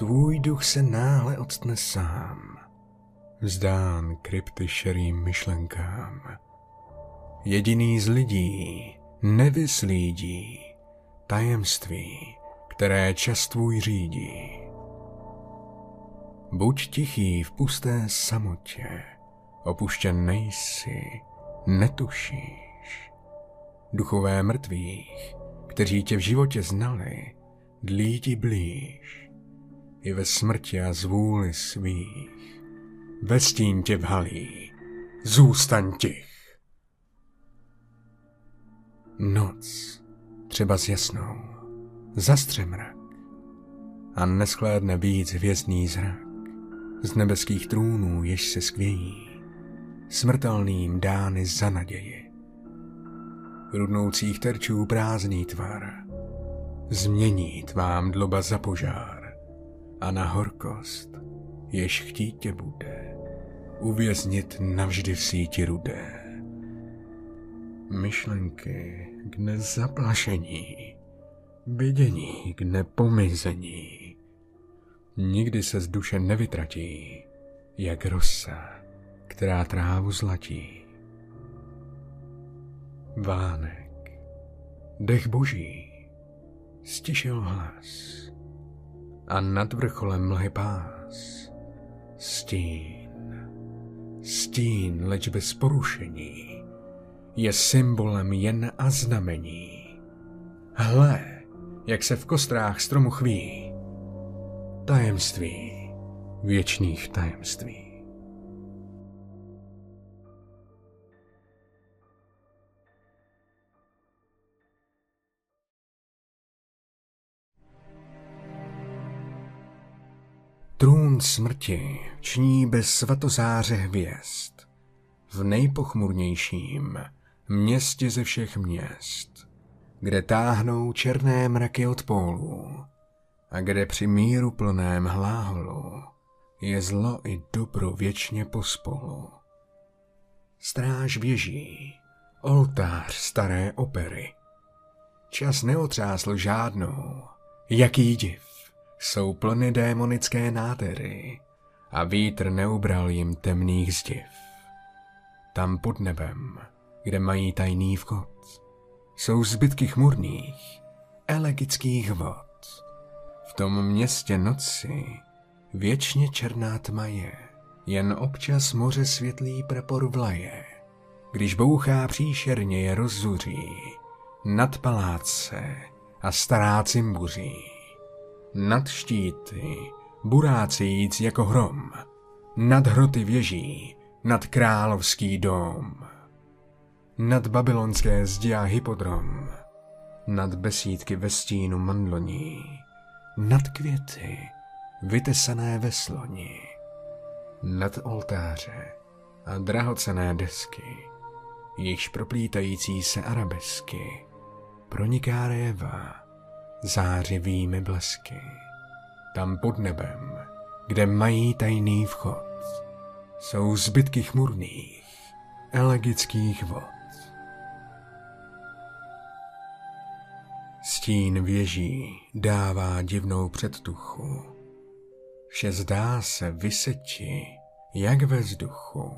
tvůj duch se náhle odstne sám, vzdán krypty šerým myšlenkám. Jediný z lidí nevyslídí tajemství, které čas tvůj řídí. Buď tichý v pusté samotě, opuštěn nejsi, netušíš. Duchové mrtvých, kteří tě v životě znali, dlí ti blíž. I ve smrti a zvůli svých, ve stín tě vhalí, zůstaň tich. Noc, třeba s jasnou, zastře mrak a neschlédne víc hvězdný zrak z nebeských trůnů, jež se skvějí, smrtelným dány za naději. Rudnoucích terčů prázdný tvar změní tvám dloba za požár a na horkost, jež chtít tě bude, uvěznit navždy v síti rudé. Myšlenky k nezaplašení, vidění k nepomizení. Nikdy se z duše nevytratí, jak rosa, která trávu zlatí. Vánek, dech boží, stišil hlas a nad vrcholem mlhy pás, stín, stín, leč bez porušení, je symbolem jen a znamení. Hle, jak se v kostrách stromu chví. Tajemství, věčných tajemství. Smrti ční bez svatozáře hvězd. V nejpochmurnějším městě ze všech měst, kde táhnou černé mraky od pólů a kde při míru plném hláholu je zlo i dobro věčně pospolu. Stráž běží, oltář staré opery. Čas neotřásl žádnou, jaký div, jsou plny démonické nádery a vítr neubral jim temných zdiv. Tam pod nebem, kde mají tajný vchod, jsou zbytky chmurných, elegických vod. V tom městě noci věčně černá tma je, jen občas moře světlý prapor vlaje. Když bouchá příšerně je rozzuří, nad paláce a stará cimbuří. Nad štíty, burácíc jako hrom, nad hroty věží, nad královský dom, nad babylonské zdi a hypodrom, nad besídky ve stínu mandloní, nad květy, vytesané ve sloni, nad oltáře a drahocené desky, již proplítající se arabesky, proniká réva zářivými blesky. Tam pod nebem, kde mají tajný vchod, jsou zbytky chmurných, elegických vod. Stín věží dává divnou předtuchu. Vše zdá se vyseti, jak ve vzduchu.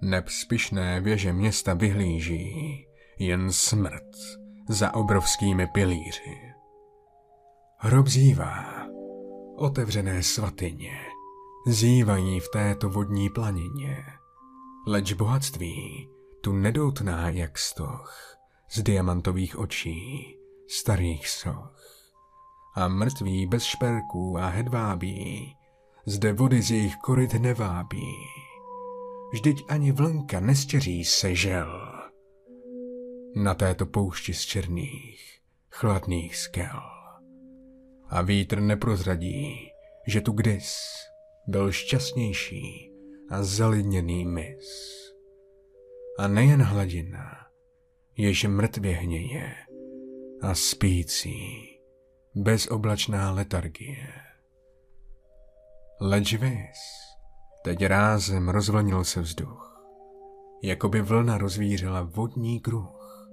Neb spišné věže města vyhlíží, jen smrt za obrovskými pilíři. Hrob zívá, otevřené svatyně, zývají v této vodní planině, leč bohatství tu nedoutná jak stoch z diamantových očí starých soch. A mrtví bez šperků a hedvábí zde vody z jejich koryt nevábí. Vždyť ani vlnka nestěří se žel na této poušti z černých, chladných skel. A vítr neprozradí, že tu kdys byl šťastnější a zalidněný mis. A nejen hladina, jež mrtvě hněje a spící, bezoblačná letargie. Leč vys, teď rázem rozvlnil se vzduch, jako by vlna rozvířila vodní kruh,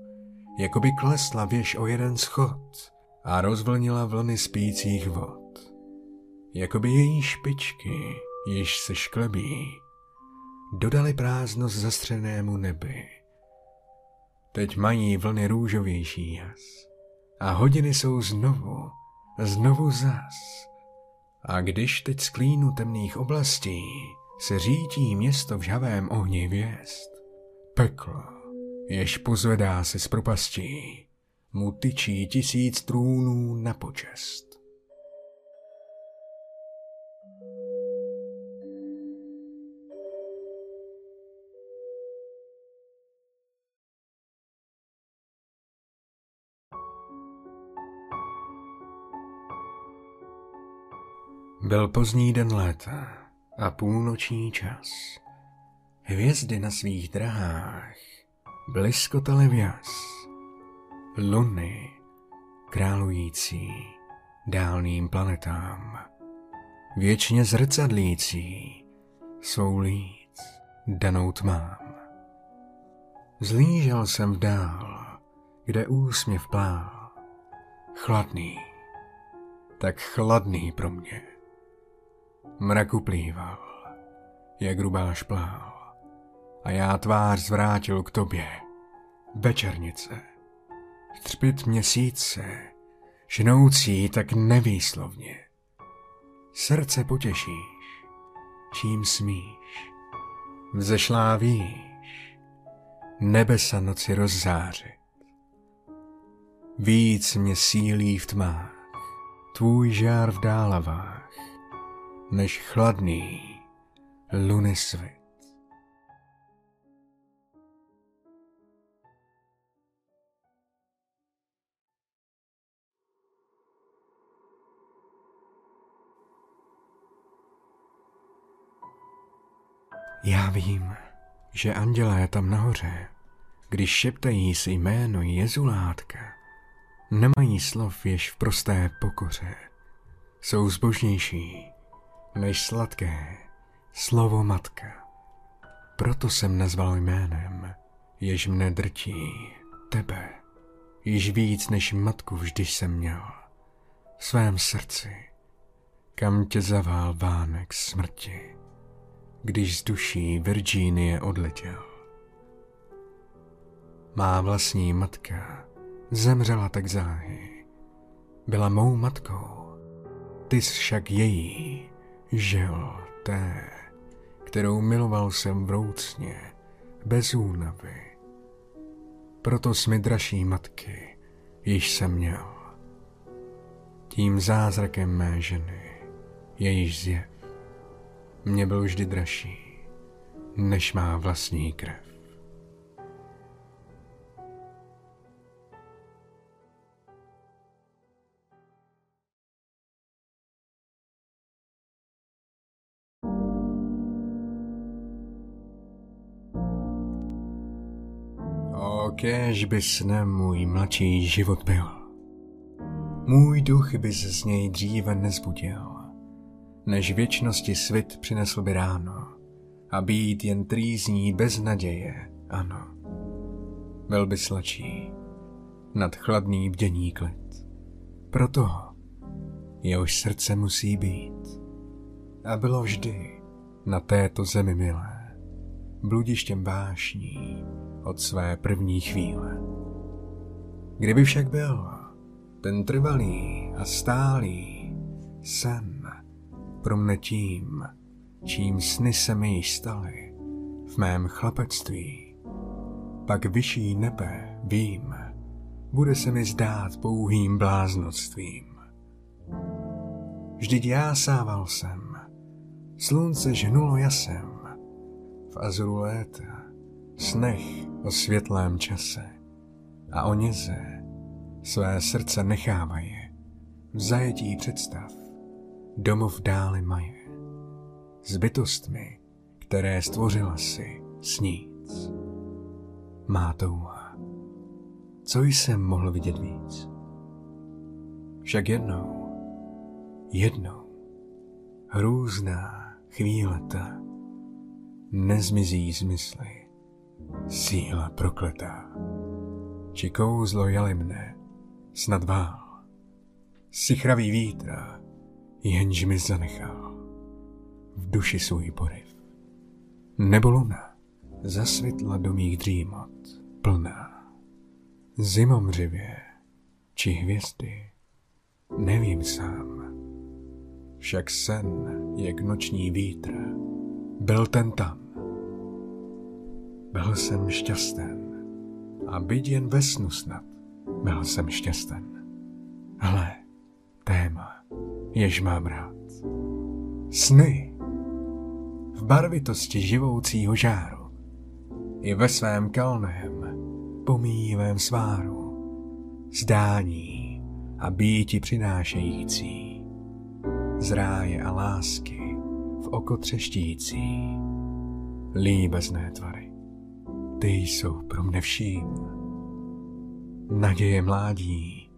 jako by klesla věž o jeden schod a rozvlnila vlny spících vod jakoby její špičky, již se šklebí, dodali prázdnost zastřenému nebi. Teď mají vlny růžovější jas a hodiny jsou znovu, znovu zas. A když teď z klínu temných oblastí se řítí město v žhavém ohni hvězd, peklo, jež pozvedá se z propastí, mu tyčí tisíc trůnů na počest. Byl pozdní den léta a půlnoční čas. Hvězdy na svých drahách bliskotaly vjas. Luny králující dálným planetám, věčně zrcadlící svou líc danou tmám. Zlížel jsem v dál, kde úsměv plál, chladný, tak chladný pro mě Mrak uplýval, jak rubáš šplál, a já tvář zvrátil k tobě. Večernice, třpit měsíce, žnoucí tak nevýslovně. Srdce potěšíš, čím smíš, vzešlá výš, nebesa noci rozzářit. Víc mě sílí v tmách, tvůj žár v dálavách, než chladný luny. Já vím, že andělé tam nahoře, když šeptají si jméno Jezulátka, nemají slov jež v prosté pokoře. Jsou zbožnější než sladké slovo matka. Proto jsem nazval jménem, jež mne drtí, tebe, již víc než matku vždy jsem měl, v svém srdci, kam tě zavál vánek smrti, když z duší Virginie odletěl. Má vlastní matka zemřela tak záhy, byla mou matkou, ty však její, žil té, kterou miloval jsem vroucně, bez únavy. Proto mi dražší matky, již jsem měl. Tím zázrakem mé ženy, jejíž zjev, mě byl vždy dražší, než má vlastní krev. Kéž by snem můj mladší život byl. Můj duch by z něj dříve nezbudil, než věčnosti svit přinesl by ráno a být jen trýzní bez naděje, ano. Byl by slačí nad chladný bdění klid. Proto jehož srdce musí být a bylo vždy na této zemi milé, bludištěm vášní, od své první chvíle. Kdyby však byl ten trvalý a stálý sen pro mne tím, čím sny se mi již staly v mém chlapectví, pak vyšší nebe, vím, bude se mi zdát pouhým bláznoctvím. Vždyť já sával jsem, slunce žhnulo jasem, v azoru léta, snech o světlém čase a o něze své srdce nechávají v zajetí představ, domov dále maje, s bytostmi, které stvořila si sníc. Má touha, co jsem mohl vidět víc? Však jednou, jednou, hrůzná chvíle ta nezmizí z mysli síla prokletá, či kouzlo jali mne, snad vál, sichravý vítra, jenž mi zanechal v duši svůj poriv. Nebo luna zasvětla do mých dřímot plná. Zimomřivě či hvězdy, nevím sám. Však sen, jak noční vítr, byl ten tam. Byl jsem šťasten a byť jen ve snu snad, byl jsem šťasten. Hle, téma, jež mám rád. Sny. V barvitosti živoucího žáru. I ve svém kalném, pomíjivém sváru. Zdání a býti přinášející. Z ráje a lásky v oko třeštící. Líbezné tvary. Ty jsou pro mne vším. Naděje mládí.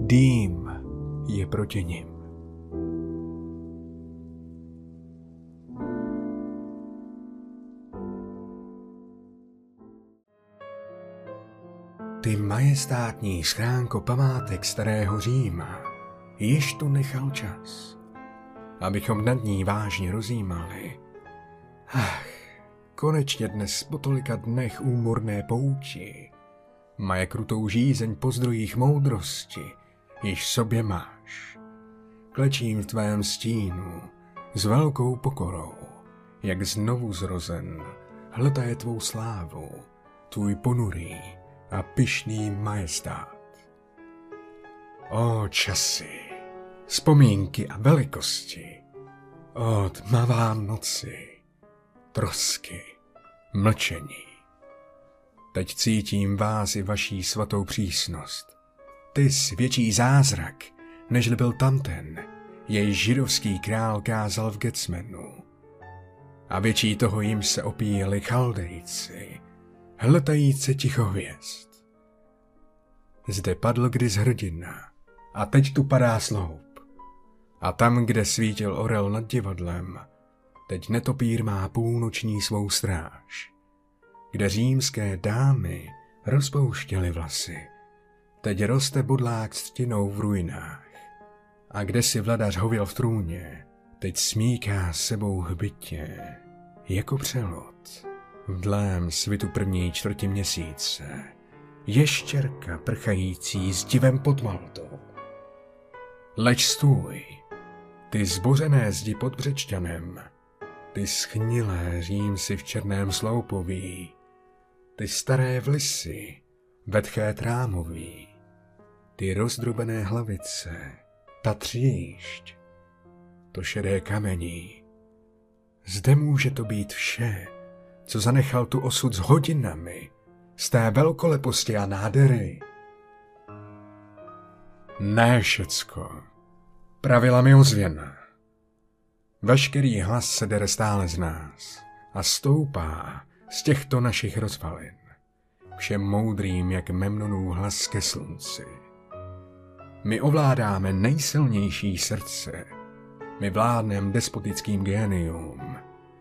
Dým je proti nim. Ty majestátní schránko památek starého Říma, již tu nechal čas, abychom nad ní vážně rozjímali. Ach, konečně dnes po tolika dnech úmorné pouči, maje krutou žízeň po zdrojích moudrosti, již sobě máš. Klečím v tvém stínu s velkou pokorou, jak znovu zrozen, hledaje tvou slávu, tvůj ponurý, a pyšný majestát. O časy, vzpomínky a velikosti, o tmavá noci, trosky, mlčení. Teď cítím vás i vaší svatou přísnost. Ty svědčí zázrak, nežli byl tamten, jej židovský král kázal v Getsmenu. A větší toho jim se opíjeli chaldejci, hltajíce ticho hvězd. Zde padl kdys hrdina a teď tu padá sloup. A tam, kde svítil orel nad divadlem, teď netopír má půlnoční svou stráž. Kde římské dámy rozpouštěly vlasy, teď roste budlák s tinou v ruinách. A kde si vladař hověl v trůně, teď smíká sebou hbitě, jako přelot v dlém svitu první čtvrti měsíce, ještěrka prchající s divem pod Maltou. Leč stůj, ty zbořené zdi pod Břečťanem, ty schnilé římsy v černém sloupoví, ty staré vlisy, vetché trámoví, ty rozdrobené hlavice, ta tříšť, to šedé kamení. Zde může to být vše, co zanechal tu osud s hodinami, z té velkoleposti a nádery. Ne všecko. Pravila mi ozvěna. Veškerý hlas se dere stále z nás a stoupá z těchto našich rozvalin. Všem moudrým, jak Memnonů hlas ke slunci. My ovládáme nejsilnější srdce. My vládnem despotickým génium.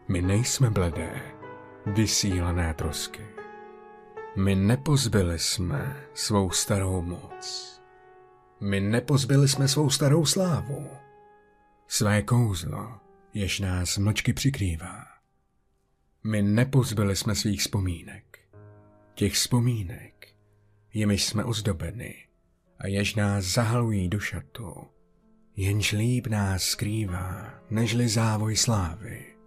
My nejsme bledé vysílené trosky. My nepozbyli jsme svou starou moc. My nepozbyli jsme svou starou slávu. Své kouzlo, jež nás mlčky přikrývá. My nepozbyli jsme svých vzpomínek. Těch vzpomínek, jimiž jsme ozdobeni a jež nás zahalují do šatu, jenž líp nás skrývá, nežli závoj slávy